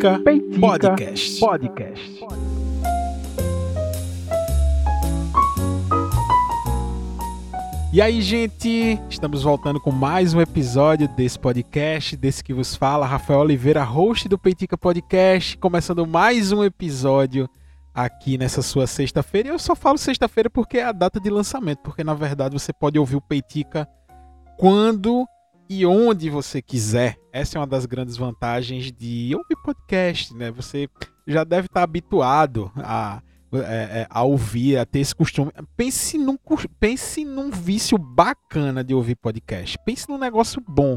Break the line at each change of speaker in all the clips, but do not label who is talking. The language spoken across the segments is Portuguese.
Peitica, Peitica Podcast.
Podcast.
E aí, gente, estamos voltando com mais um episódio desse podcast, desse que vos fala, Rafael Oliveira, host do Peitica Podcast, começando mais um episódio aqui nessa sua sexta-feira. E eu só falo sexta-feira porque é a data de lançamento, porque na verdade você pode ouvir o Peitica quando e onde você quiser. Essa é uma das grandes vantagens de ouvir podcast, né? Você já deve estar habituado a, é, é, a ouvir, a ter esse costume. Pense num, pense num vício bacana de ouvir podcast. Pense num negócio bom.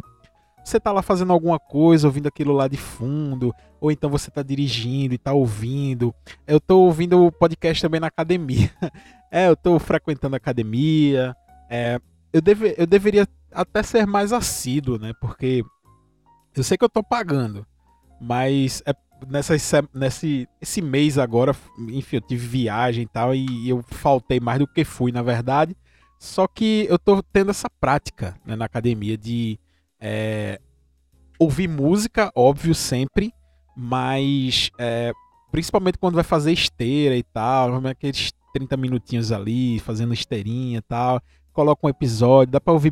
Você tá lá fazendo alguma coisa, ouvindo aquilo lá de fundo, ou então você tá dirigindo e tá ouvindo. Eu tô ouvindo o podcast também na academia. É, eu tô frequentando a academia. É, eu, deve, eu deveria até ser mais assíduo, né? Porque eu sei que eu tô pagando, mas é nessa, nesse esse mês agora, enfim, eu tive viagem e tal, e eu faltei mais do que fui, na verdade. Só que eu tô tendo essa prática né, na academia de é, ouvir música, óbvio, sempre, mas é, principalmente quando vai fazer esteira e tal, aqueles 30 minutinhos ali, fazendo esteirinha e tal coloca um episódio, dá para ouvir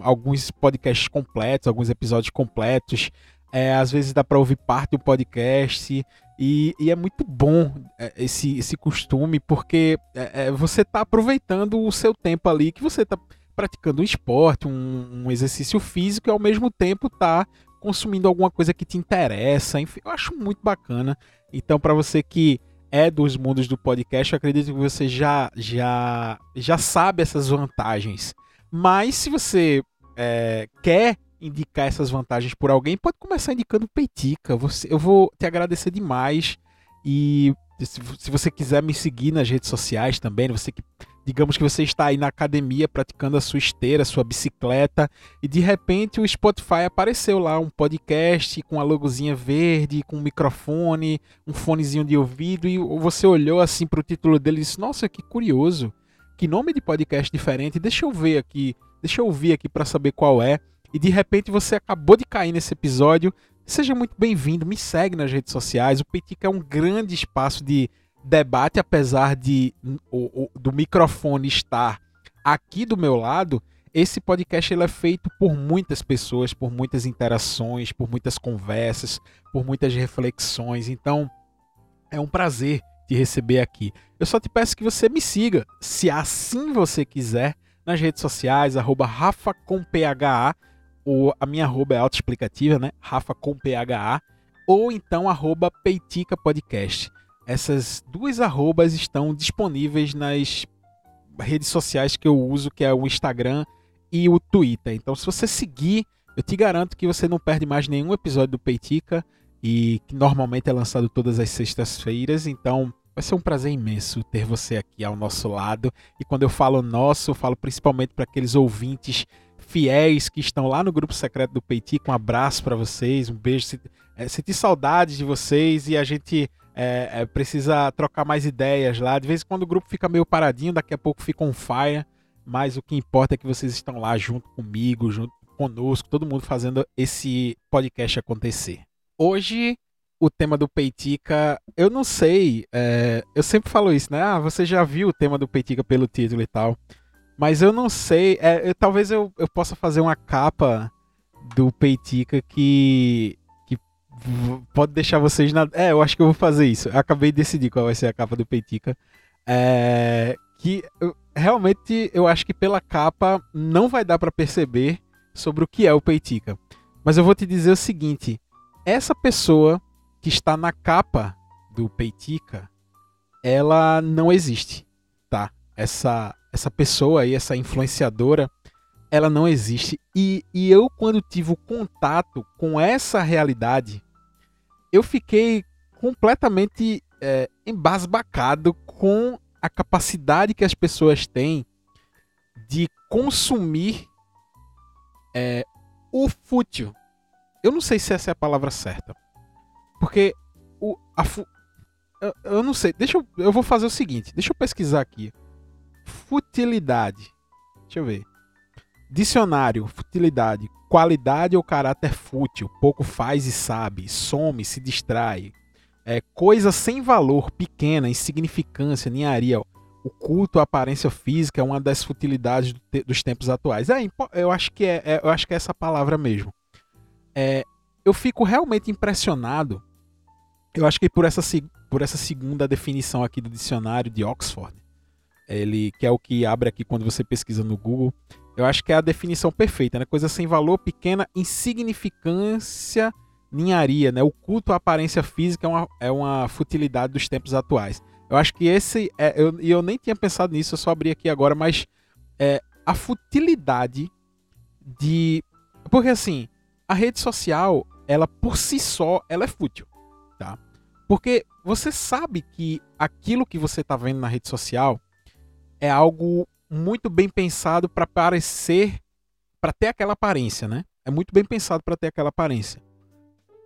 alguns podcasts completos, alguns episódios completos. É, às vezes dá para ouvir parte do podcast e, e, é muito bom é, esse, esse costume porque é, é, você está aproveitando o seu tempo ali que você está praticando um esporte, um, um, exercício físico e ao mesmo tempo está consumindo alguma coisa que te interessa. Enfim, eu acho muito bacana. Então, para você que é dos mundos do podcast, acredito que você já, já, já sabe essas vantagens. Mas se você é, quer indicar essas vantagens por alguém, pode começar indicando Peitica. Você, eu vou te agradecer demais. E se, se você quiser me seguir nas redes sociais também, você que digamos que você está aí na academia praticando a sua esteira, a sua bicicleta, e de repente o Spotify apareceu lá um podcast com a logozinha verde, com um microfone, um fonezinho de ouvido, e você olhou assim para o título dele e disse: Nossa, que curioso, que nome de podcast diferente, deixa eu ver aqui, deixa eu ouvir aqui para saber qual é. E de repente você acabou de cair nesse episódio. Seja muito bem-vindo, me segue nas redes sociais. O Peitica é um grande espaço de debate, apesar de o, o, do microfone estar aqui do meu lado, esse podcast ele é feito por muitas pessoas, por muitas interações, por muitas conversas, por muitas reflexões. Então, é um prazer te receber aqui. Eu só te peço que você me siga, se assim você quiser, nas redes sociais, arroba Rafa com PHA, ou a minha arroba é autoexplicativa, né? Rafa com PHA, ou então arroba Peitica Podcast. Essas duas arrobas estão disponíveis nas redes sociais que eu uso, que é o Instagram e o Twitter. Então, se você seguir, eu te garanto que você não perde mais nenhum episódio do Peitica e que normalmente é lançado todas as sextas-feiras. Então, vai ser um prazer imenso ter você aqui ao nosso lado. E quando eu falo nosso, eu falo principalmente para aqueles ouvintes fiéis que estão lá no grupo secreto do Peitica. Um abraço para vocês, um beijo. É, senti saudades de vocês e a gente é, é, precisa trocar mais ideias lá. De vez em quando o grupo fica meio paradinho, daqui a pouco fica on fire. Mas o que importa é que vocês estão lá junto comigo, junto conosco, todo mundo fazendo esse podcast acontecer. Hoje, o tema do Peitica, eu não sei, é, eu sempre falo isso, né? Ah, você já viu o tema do Peitica pelo título e tal. Mas eu não sei, é, eu, talvez eu, eu possa fazer uma capa do Peitica que pode deixar vocês na. É, eu acho que eu vou fazer isso. Eu acabei de decidir qual vai ser a capa do Peitica. É... Que realmente eu acho que pela capa não vai dar para perceber sobre o que é o Peitica. Mas eu vou te dizer o seguinte: essa pessoa que está na capa do Peitica, ela não existe, tá? Essa essa pessoa aí, essa influenciadora, ela não existe. E, e eu, quando tive o contato com essa realidade, eu fiquei completamente é, embasbacado com a capacidade que as pessoas têm de consumir é, o fútil. Eu não sei se essa é a palavra certa. Porque o, a fu eu, eu, não sei. Deixa eu, eu vou fazer o seguinte. Deixa eu pesquisar aqui. Futilidade. Deixa eu ver. Dicionário, futilidade, qualidade ou caráter fútil, pouco faz e sabe, some, se distrai. É, coisa sem valor, pequena, insignificância, ninharia. O culto à aparência física é uma das futilidades do te dos tempos atuais. É, eu acho que é, é, eu acho que é essa palavra mesmo. É, eu fico realmente impressionado. Eu acho que por essa, por essa segunda definição aqui do dicionário de Oxford, ele que é o que abre aqui quando você pesquisa no Google, eu acho que é a definição perfeita, né? Coisa sem valor, pequena, insignificância, ninharia, né? O culto à aparência física é uma, é uma futilidade dos tempos atuais. Eu acho que esse. É, eu, eu nem tinha pensado nisso, eu só abri aqui agora, mas é, a futilidade de. Porque assim, a rede social, ela por si só, ela é fútil, tá? Porque você sabe que aquilo que você está vendo na rede social é algo muito bem pensado para parecer, para ter aquela aparência, né? É muito bem pensado para ter aquela aparência.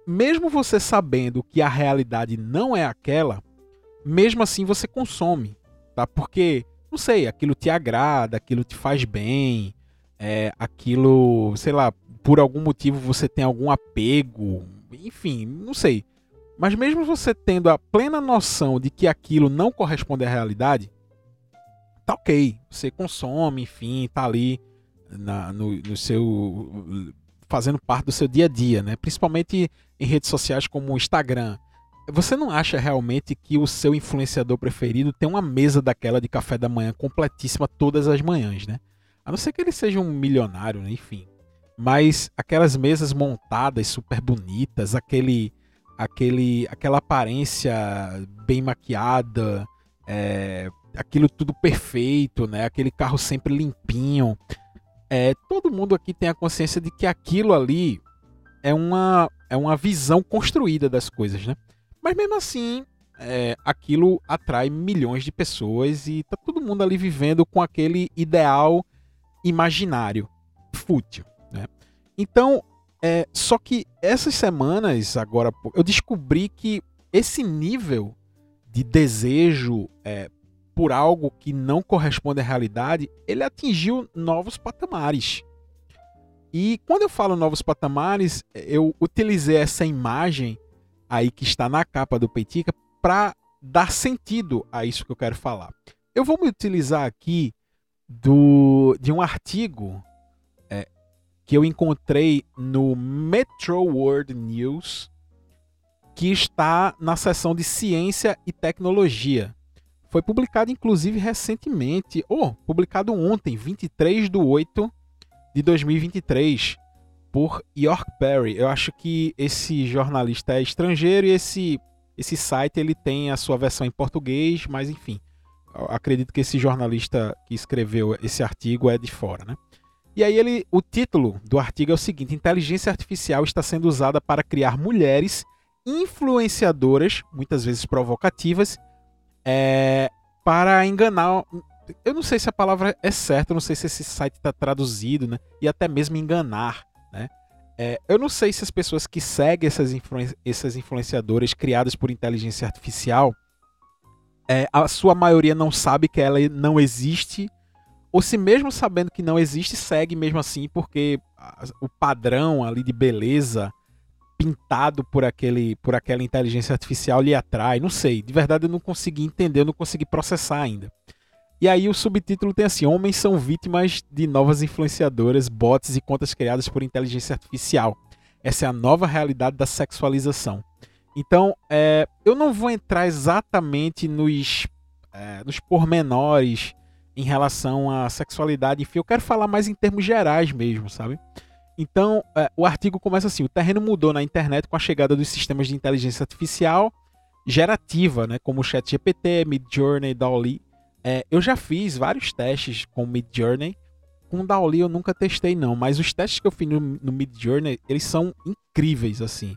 Mesmo você sabendo que a realidade não é aquela, mesmo assim você consome, tá? Porque, não sei, aquilo te agrada, aquilo te faz bem, é, aquilo, sei lá, por algum motivo você tem algum apego, enfim, não sei. Mas mesmo você tendo a plena noção de que aquilo não corresponde à realidade, tá ok. Você consome, enfim, tá ali na, no, no, seu. fazendo parte do seu dia a dia, né? Principalmente em redes sociais como o Instagram. Você não acha realmente que o seu influenciador preferido tem uma mesa daquela de café da manhã completíssima todas as manhãs, né? A não ser que ele seja um milionário, né? enfim. Mas aquelas mesas montadas super bonitas, aquele, aquele, aquela aparência bem maquiada, é, aquilo tudo perfeito, né? Aquele carro sempre limpinho. É, todo mundo aqui tem a consciência de que aquilo ali é uma, é uma visão construída das coisas, né? Mas mesmo assim, é, aquilo atrai milhões de pessoas e tá todo mundo ali vivendo com aquele ideal imaginário, fútil, né? Então, é, só que essas semanas, agora, eu descobri que esse nível de desejo é, por algo que não corresponde à realidade, ele atingiu novos patamares. E quando eu falo novos patamares, eu utilizei essa imagem aí que está na capa do Peitica para dar sentido a isso que eu quero falar. Eu vou me utilizar aqui do, de um artigo é, que eu encontrei no Metro World News, que está na seção de ciência e tecnologia. Foi publicado, inclusive, recentemente, ou oh, publicado ontem, 23 de 8 de 2023, por York Perry. Eu acho que esse jornalista é estrangeiro e esse, esse site ele tem a sua versão em português, mas enfim, acredito que esse jornalista que escreveu esse artigo é de fora, né? E aí ele, o título do artigo é o seguinte: inteligência artificial está sendo usada para criar mulheres influenciadoras, muitas vezes provocativas, é, para enganar. Eu não sei se a palavra é certa, eu não sei se esse site está traduzido, né? E até mesmo enganar, né? É, eu não sei se as pessoas que seguem essas, influen essas influenciadoras criadas por inteligência artificial, é, a sua maioria não sabe que ela não existe, ou se mesmo sabendo que não existe, segue mesmo assim, porque o padrão ali de beleza pintado por aquele por aquela inteligência artificial lhe atrai, não sei, de verdade eu não consegui entender, eu não consegui processar ainda. E aí o subtítulo tem assim: Homens são vítimas de novas influenciadoras, bots e contas criadas por inteligência artificial. Essa é a nova realidade da sexualização. Então, é, eu não vou entrar exatamente nos, é, nos pormenores em relação à sexualidade, enfim, eu quero falar mais em termos gerais mesmo, sabe? Então, é, o artigo começa assim: o terreno mudou na internet com a chegada dos sistemas de inteligência artificial gerativa, né, como o ChatGPT, Midjourney, DALL-E. É, eu já fiz vários testes com Midjourney. Com DALL-E eu nunca testei não, mas os testes que eu fiz no, no Midjourney, eles são incríveis assim.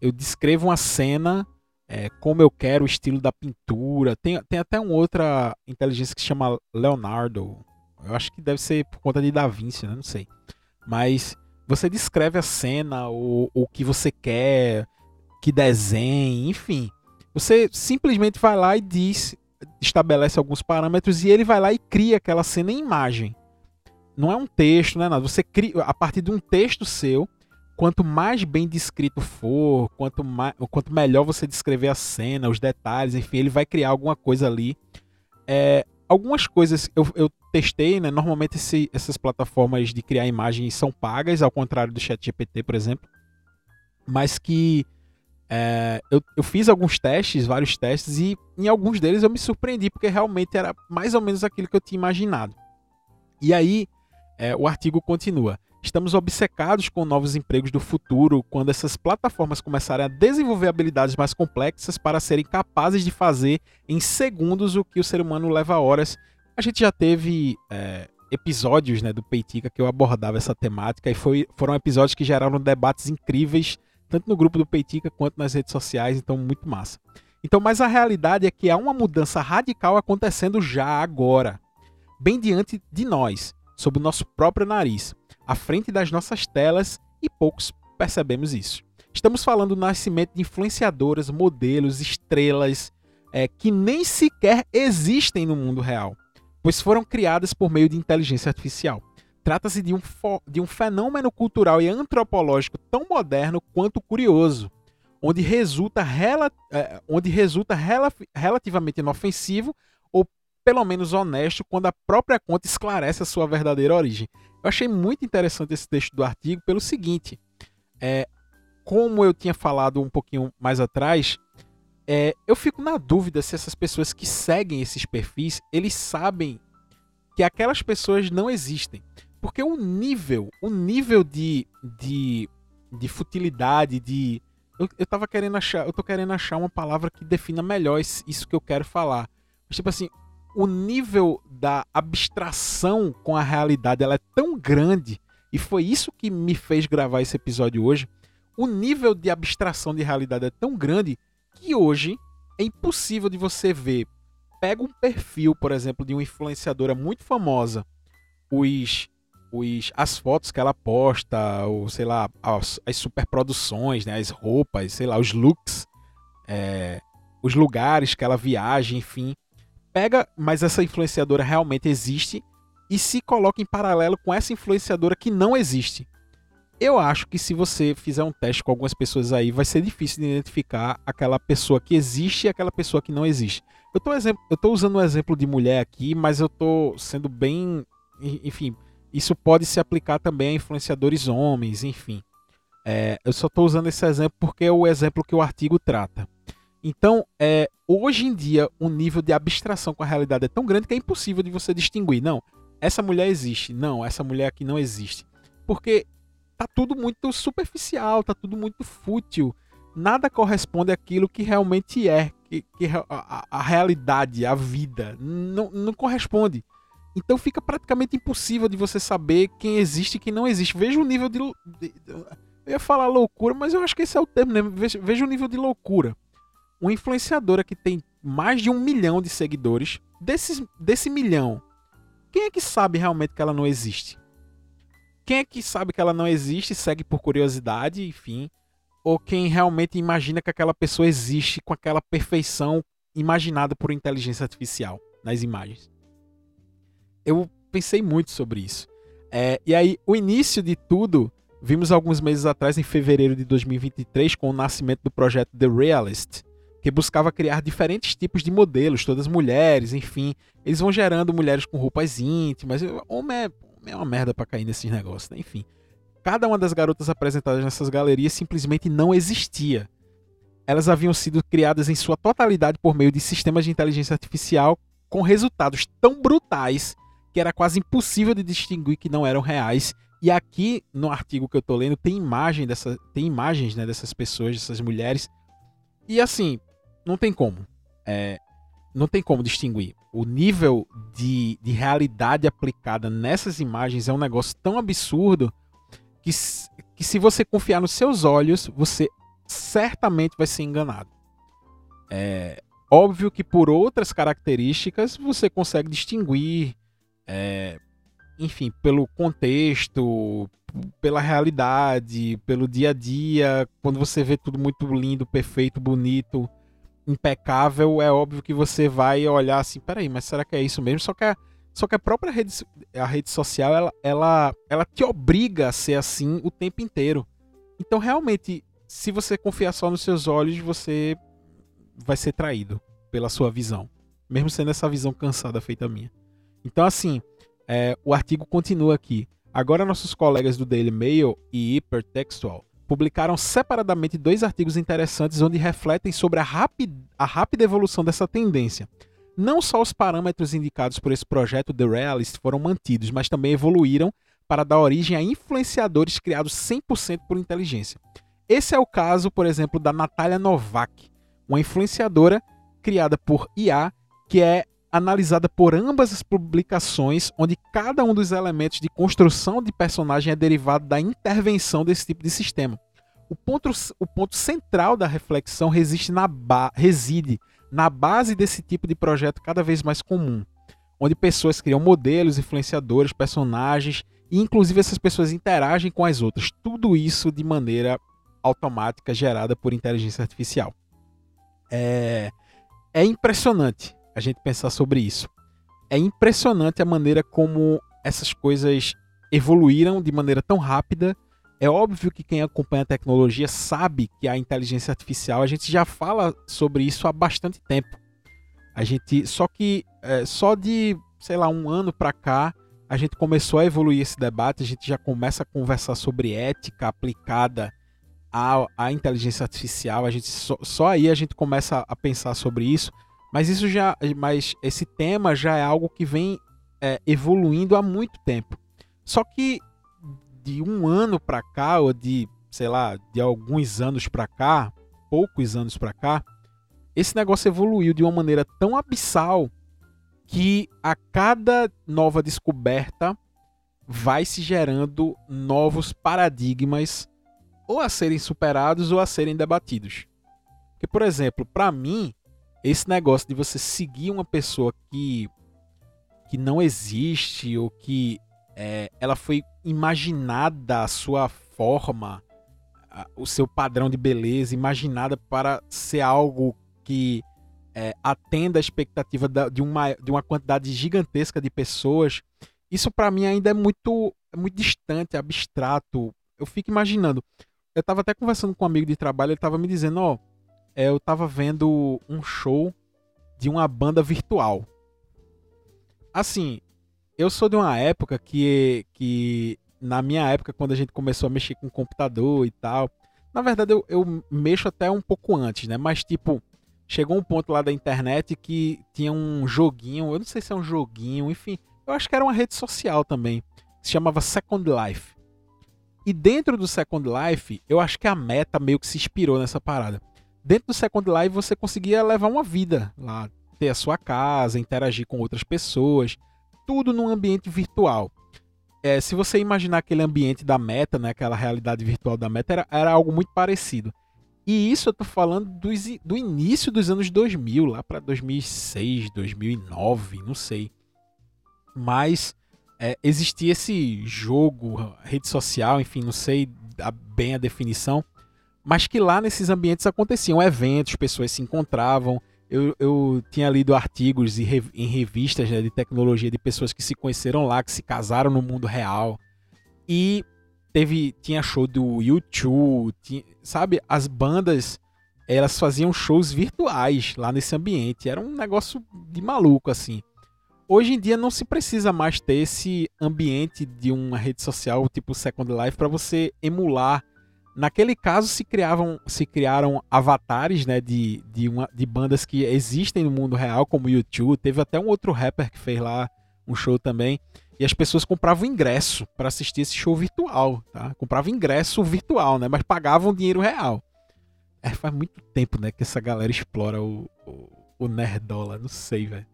Eu descrevo uma cena é, como eu quero, o estilo da pintura. Tem, tem até uma outra inteligência que chama Leonardo. Eu acho que deve ser por conta de Da Vinci, né? não sei. Mas você descreve a cena, o, o que você quer, que desenhe, enfim. Você simplesmente vai lá e diz, estabelece alguns parâmetros e ele vai lá e cria aquela cena em imagem. não é um texto, não é nada. Você cria a partir de um texto seu, quanto mais bem descrito for, quanto, mais, quanto melhor você descrever a cena, os detalhes, enfim, ele vai criar alguma coisa ali. É, algumas coisas eu, eu testei, né? Normalmente esse, essas plataformas de criar imagens são pagas, ao contrário do ChatGPT, por exemplo. Mas que é, eu, eu fiz alguns testes, vários testes, e em alguns deles eu me surpreendi, porque realmente era mais ou menos aquilo que eu tinha imaginado. E aí, é, o artigo continua. Estamos obcecados com novos empregos do futuro quando essas plataformas começarem a desenvolver habilidades mais complexas para serem capazes de fazer em segundos o que o ser humano leva horas. A gente já teve é, episódios né, do Peitica que eu abordava essa temática e foi, foram episódios que geraram debates incríveis, tanto no grupo do Peitica quanto nas redes sociais, então muito massa. Então, mas a realidade é que há uma mudança radical acontecendo já agora, bem diante de nós, sob o nosso próprio nariz à frente das nossas telas e poucos percebemos isso. Estamos falando do nascimento de influenciadoras, modelos, estrelas é, que nem sequer existem no mundo real, pois foram criadas por meio de inteligência artificial. Trata-se de, um de um fenômeno cultural e antropológico tão moderno quanto curioso, onde resulta, rela é, onde resulta rela relativamente inofensivo ou pelo menos honesto quando a própria conta esclarece a sua verdadeira origem. Eu achei muito interessante esse texto do artigo pelo seguinte: é, como eu tinha falado um pouquinho mais atrás, é, eu fico na dúvida se essas pessoas que seguem esses perfis, eles sabem que aquelas pessoas não existem. Porque o nível, o nível de, de, de futilidade, de. Eu, eu tava querendo achar, eu tô querendo achar uma palavra que defina melhor isso que eu quero falar. Mas, tipo assim, o nível da abstração com a realidade ela é tão grande e foi isso que me fez gravar esse episódio hoje. O nível de abstração de realidade é tão grande que hoje é impossível de você ver. Pega um perfil, por exemplo, de uma influenciadora muito famosa, os, os, as fotos que ela posta, ou sei lá, as, as superproduções, né, as roupas, sei lá, os looks, é, os lugares que ela viaja, enfim pega, mas essa influenciadora realmente existe e se coloca em paralelo com essa influenciadora que não existe. Eu acho que se você fizer um teste com algumas pessoas aí, vai ser difícil de identificar aquela pessoa que existe e aquela pessoa que não existe. Eu tô, eu tô usando um exemplo de mulher aqui, mas eu tô sendo bem. Enfim, isso pode se aplicar também a influenciadores homens, enfim. É, eu só estou usando esse exemplo porque é o exemplo que o artigo trata. Então, é, hoje em dia, o nível de abstração com a realidade é tão grande que é impossível de você distinguir. Não, essa mulher existe. Não, essa mulher aqui não existe. Porque tá tudo muito superficial, tá tudo muito fútil. Nada corresponde àquilo que realmente é, que, que a, a, realidade, a vida. Não, não corresponde. Então fica praticamente impossível de você saber quem existe e quem não existe. Veja o nível de, de. Eu ia falar loucura, mas eu acho que esse é o termo, né? Veja, veja o nível de loucura uma influenciadora que tem mais de um milhão de seguidores, desses, desse milhão, quem é que sabe realmente que ela não existe? Quem é que sabe que ela não existe, segue por curiosidade, enfim, ou quem realmente imagina que aquela pessoa existe com aquela perfeição imaginada por inteligência artificial nas imagens? Eu pensei muito sobre isso. É, e aí, o início de tudo, vimos alguns meses atrás, em fevereiro de 2023, com o nascimento do projeto The Realist, que buscava criar diferentes tipos de modelos, todas mulheres, enfim. Eles vão gerando mulheres com roupas íntimas. Homem é, é uma merda pra cair nesses negócios, né? Enfim. Cada uma das garotas apresentadas nessas galerias simplesmente não existia. Elas haviam sido criadas em sua totalidade por meio de sistemas de inteligência artificial com resultados tão brutais que era quase impossível de distinguir que não eram reais. E aqui no artigo que eu tô lendo tem imagem dessa, tem imagens né, dessas pessoas, dessas mulheres. E assim, não tem como. É, não tem como distinguir. O nível de, de realidade aplicada nessas imagens é um negócio tão absurdo que, que se você confiar nos seus olhos, você certamente vai ser enganado. É óbvio que por outras características você consegue distinguir, é, enfim, pelo contexto, pela realidade, pelo dia a dia, quando você vê tudo muito lindo, perfeito, bonito impecável, é óbvio que você vai olhar assim, peraí, mas será que é isso mesmo? Só que, Só que a própria rede, a rede social, ela, ela, ela te obriga a ser assim o tempo inteiro. Então, realmente, se você confiar só nos seus olhos, você vai ser traído pela sua visão. Mesmo sendo essa visão cansada feita minha. Então, assim, é, o artigo continua aqui. Agora, nossos colegas do Daily Mail e Hypertextual publicaram separadamente dois artigos interessantes onde refletem sobre a, rapid, a rápida evolução dessa tendência. Não só os parâmetros indicados por esse projeto The Realist foram mantidos, mas também evoluíram para dar origem a influenciadores criados 100% por inteligência. Esse é o caso, por exemplo, da Natália Novak, uma influenciadora criada por IA que é analisada por ambas as publicações, onde cada um dos elementos de construção de personagem é derivado da intervenção desse tipo de sistema. O ponto, o ponto central da reflexão reside na, reside na base desse tipo de projeto cada vez mais comum, onde pessoas criam modelos, influenciadores, personagens e inclusive essas pessoas interagem com as outras. Tudo isso de maneira automática gerada por inteligência artificial. É, é impressionante a gente pensar sobre isso. É impressionante a maneira como essas coisas evoluíram de maneira tão rápida. É óbvio que quem acompanha a tecnologia sabe que a inteligência artificial, a gente já fala sobre isso há bastante tempo. A gente, só que é, só de, sei lá, um ano para cá, a gente começou a evoluir esse debate, a gente já começa a conversar sobre ética aplicada à, à inteligência artificial, a gente só, só aí a gente começa a pensar sobre isso. Mas isso já, mas esse tema já é algo que vem é, evoluindo há muito tempo. Só que de um ano para cá ou de, sei lá, de alguns anos para cá, poucos anos para cá, esse negócio evoluiu de uma maneira tão abissal que a cada nova descoberta vai se gerando novos paradigmas ou a serem superados ou a serem debatidos. Que, por exemplo, para mim, esse negócio de você seguir uma pessoa que, que não existe ou que é, ela foi imaginada a sua forma, a, o seu padrão de beleza, imaginada para ser algo que é, atenda a expectativa da, de, uma, de uma quantidade gigantesca de pessoas, isso para mim ainda é muito, é muito distante, abstrato. Eu fico imaginando. Eu estava até conversando com um amigo de trabalho, ele estava me dizendo, ó, oh, é, eu tava vendo um show de uma banda virtual. Assim, eu sou de uma época que, que na minha época, quando a gente começou a mexer com computador e tal, na verdade eu, eu mexo até um pouco antes, né? Mas tipo, chegou um ponto lá da internet que tinha um joguinho, eu não sei se é um joguinho, enfim, eu acho que era uma rede social também, que se chamava Second Life. E dentro do Second Life, eu acho que a meta meio que se inspirou nessa parada dentro do Second Life você conseguia levar uma vida lá, ter a sua casa, interagir com outras pessoas, tudo num ambiente virtual. É, se você imaginar aquele ambiente da meta, né, aquela realidade virtual da meta, era, era algo muito parecido. E isso eu tô falando dos, do início dos anos 2000, lá para 2006, 2009, não sei. Mas é, existia esse jogo, rede social, enfim, não sei bem a definição, mas que lá nesses ambientes aconteciam eventos, pessoas se encontravam. Eu, eu tinha lido artigos em revistas né, de tecnologia de pessoas que se conheceram lá, que se casaram no mundo real. E teve tinha show do YouTube, tinha, sabe? As bandas elas faziam shows virtuais lá nesse ambiente. Era um negócio de maluco assim. Hoje em dia não se precisa mais ter esse ambiente de uma rede social tipo Second Life para você emular Naquele caso se criavam, se criaram avatares, né, de, de, uma, de bandas que existem no mundo real, como o YouTube. Teve até um outro rapper que fez lá um show também. E as pessoas compravam ingresso para assistir esse show virtual, tá? Compravam ingresso virtual, né, mas pagavam dinheiro real. É, faz muito tempo, né, que essa galera explora o, o, o nerdola, não sei, velho.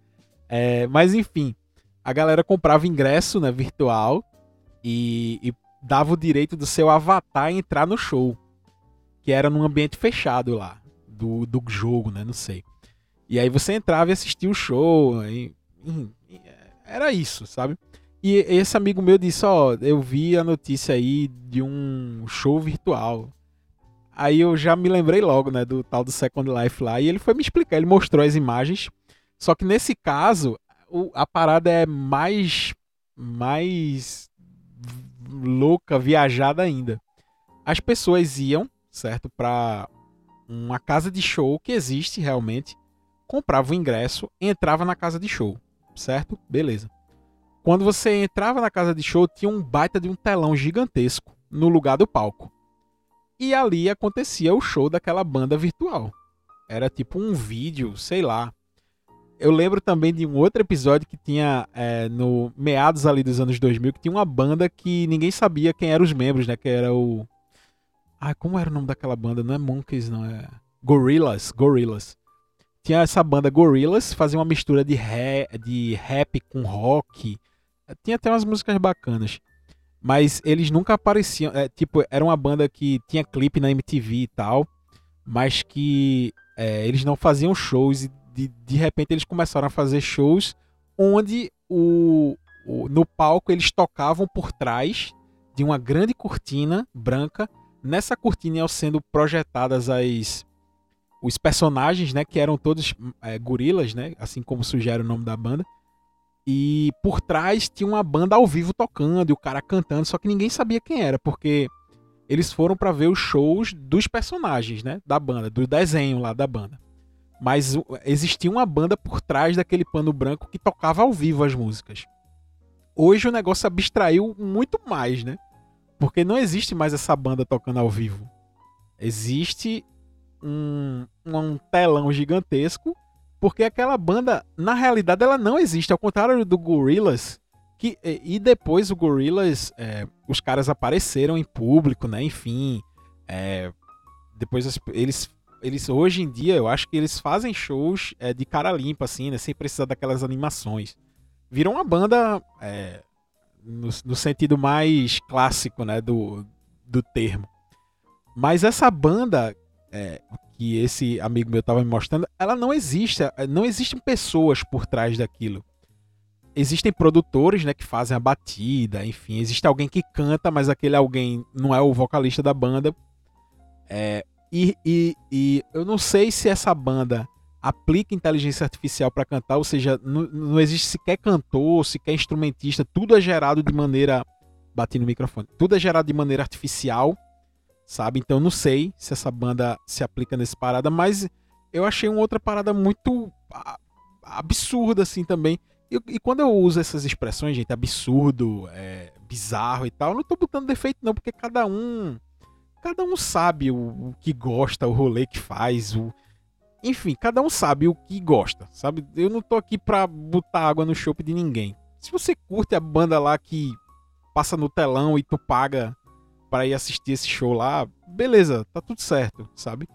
É, mas enfim, a galera comprava ingresso, né, virtual e, e dava o direito do seu avatar entrar no show. Que era num ambiente fechado lá. Do, do jogo, né? Não sei. E aí você entrava e assistia o show. E, e, era isso, sabe? E esse amigo meu disse: Ó, oh, eu vi a notícia aí de um show virtual. Aí eu já me lembrei logo, né, do tal do Second Life lá. E ele foi me explicar, ele mostrou as imagens. Só que nesse caso, a parada é mais mais louca, viajada ainda. As pessoas iam, certo, para uma casa de show que existe realmente, comprava o ingresso, entrava na casa de show, certo? Beleza. Quando você entrava na casa de show, tinha um baita de um telão gigantesco no lugar do palco. E ali acontecia o show daquela banda virtual. Era tipo um vídeo, sei lá. Eu lembro também de um outro episódio que tinha é, no meados ali dos anos 2000 que tinha uma banda que ninguém sabia quem eram os membros, né? Que era o ah, como era o nome daquela banda? Não é Monkeys, não é Gorillaz, Gorillaz. Tinha essa banda Gorillaz, fazia uma mistura de, rap, de rap com rock. Tinha até umas músicas bacanas. Mas eles nunca apareciam. É, tipo, era uma banda que tinha clipe na MTV e tal. Mas que é, eles não faziam shows. E de, de repente eles começaram a fazer shows onde o, o, no palco eles tocavam por trás de uma grande cortina branca. Nessa cortina iam sendo projetadas as os personagens, né, que eram todos é, gorilas, né, assim como sugere o nome da banda. E por trás tinha uma banda ao vivo tocando e o cara cantando, só que ninguém sabia quem era, porque eles foram para ver os shows dos personagens, né, da banda, do desenho lá da banda. Mas existia uma banda por trás daquele pano branco que tocava ao vivo as músicas. Hoje o negócio abstraiu muito mais, né? Porque não existe mais essa banda tocando ao vivo. Existe um, um telão gigantesco, porque aquela banda, na realidade, ela não existe. Ao contrário do Gorillaz, que, e depois o Gorillaz, é, os caras apareceram em público, né? Enfim, é, depois eles, eles, hoje em dia, eu acho que eles fazem shows é, de cara limpa, assim, né? Sem precisar daquelas animações. Viram uma banda é, no, no, sentido mais clássico, né? Do, do termo. Mas essa banda, é, que esse amigo meu estava me mostrando, ela não existe. Não existem pessoas por trás daquilo. Existem produtores, né, que fazem a batida, enfim, existe alguém que canta, mas aquele alguém não é o vocalista da banda. É, e, e, e eu não sei se essa banda aplica inteligência artificial para cantar, ou seja, não, não existe sequer cantor, sequer instrumentista, tudo é gerado de maneira. Bati no microfone. Tudo é gerado de maneira artificial sabe? Então não sei se essa banda se aplica nesse parada, mas eu achei uma outra parada muito absurda assim também. E, e quando eu uso essas expressões, gente, absurdo, é, bizarro e tal, eu não tô botando defeito não, porque cada um cada um sabe o, o que gosta, o rolê que faz, o enfim, cada um sabe o que gosta, sabe? Eu não tô aqui pra botar água no chope de ninguém. Se você curte a banda lá que passa no telão e tu paga para ir assistir esse show lá, beleza, tá tudo certo, sabe?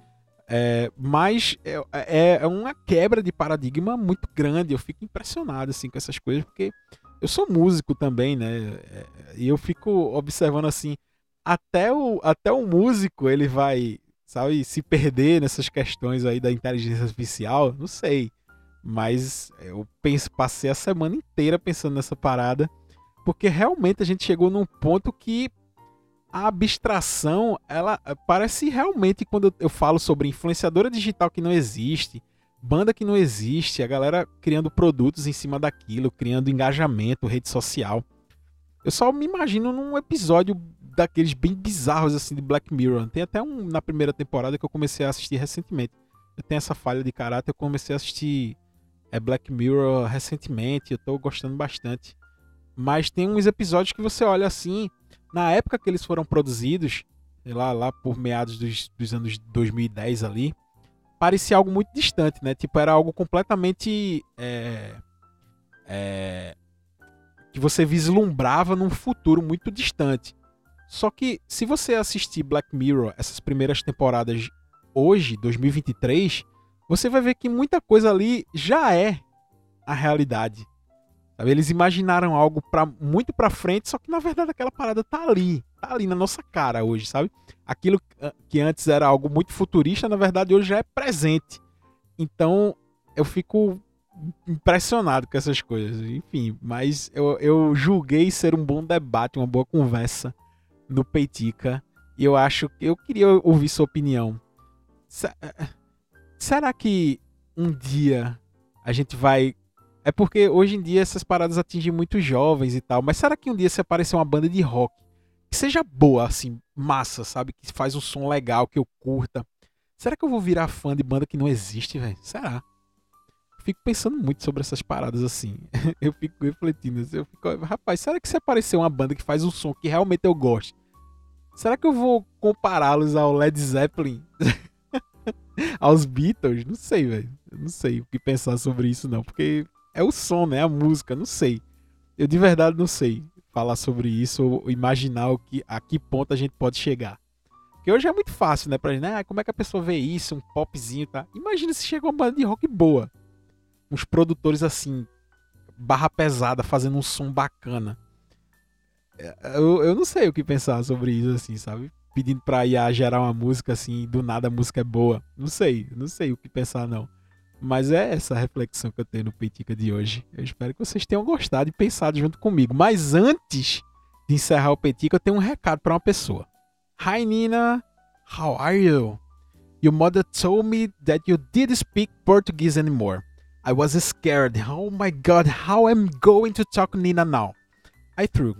É, mas é, é, é, uma quebra de paradigma muito grande. Eu fico impressionado assim com essas coisas, porque eu sou músico também, né? É, e eu fico observando assim, até o, até o músico ele vai, sabe, se perder nessas questões aí da inteligência artificial, não sei. Mas eu penso, passei a semana inteira pensando nessa parada, porque realmente a gente chegou num ponto que a abstração, ela eh, parece realmente quando eu falo sobre influenciadora digital que não existe, banda que não existe, a galera criando produtos em cima daquilo, criando engajamento, rede social. Eu só me imagino num episódio daqueles bem bizarros assim de Black Mirror. Tem até um na primeira temporada que eu comecei a assistir recentemente. Eu tenho essa falha de caráter, eu comecei a assistir é, Black Mirror recentemente, eu tô gostando bastante. Mas tem uns episódios que você olha assim, na época que eles foram produzidos, lá, lá por meados dos, dos anos 2010 ali, parecia algo muito distante, né? Tipo, era algo completamente. É, é, que você vislumbrava num futuro muito distante. Só que, se você assistir Black Mirror, essas primeiras temporadas hoje, 2023, você vai ver que muita coisa ali já é a realidade. Sabe? Eles imaginaram algo para muito para frente, só que na verdade aquela parada tá ali, tá ali na nossa cara hoje, sabe? Aquilo que antes era algo muito futurista, na verdade hoje já é presente. Então eu fico impressionado com essas coisas. Enfim, mas eu, eu julguei ser um bom debate, uma boa conversa no Peitica. E eu acho que eu queria ouvir sua opinião. Será que um dia a gente vai É porque hoje em dia essas paradas atingem muitos jovens e tal. Mas será que um dia se aparecer uma banda de rock que seja boa, assim, massa, sabe? Que faz um som legal, que eu curta. Será que eu vou virar fã de banda que não existe, velho? Será? Fico pensando muito sobre essas paradas assim. eu fico refletindo. Eu fico, rapaz, será que se aparecer uma banda que faz um som que realmente eu gosto, será que eu vou compará-los ao Led Zeppelin? aos Beatles? Não sei, velho. Não sei o que pensar sobre isso, não. Porque é o som, né? A música, não sei. Eu de verdade não sei falar sobre isso ou imaginar o que, a que ponto a gente pode chegar. Porque hoje é muito fácil, né? Pra gente, né? como é que a pessoa vê isso, um popzinho, tá? Imagina se chega uma banda de rock boa. Uns produtores assim, barra pesada, fazendo um som bacana. É, eu, eu não sei o que pensar sobre isso, assim, sabe? Pedindo pra IA gerar uma música assim, do nada a música é boa. Não sei, não sei o que pensar, não. Mas é essa reflexão que eu tenho no Petica de hoje. Eu espero que vocês tenham gostado e pensado junto comigo. Mas antes de encerrar o Petica, eu tenho um recado para uma pessoa. Hi Nina, how are you? Your mother told me that you didn't speak Portuguese anymore. I was scared. Oh my god, how am I going to talk Nina now? I threw.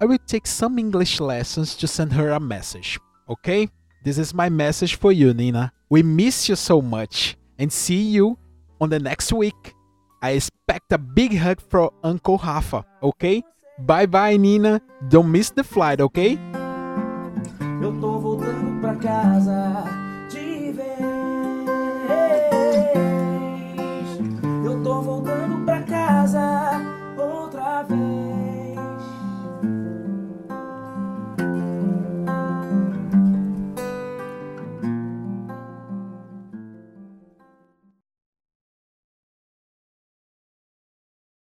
I will take some English lessons to send her a message. Okay? This is my message for you, Nina. We miss you so much and see you on the next week. I expect a big hug from Uncle Rafa, ok? Bye bye, Nina. Don't miss the flight, ok? Eu tô voltando pra casa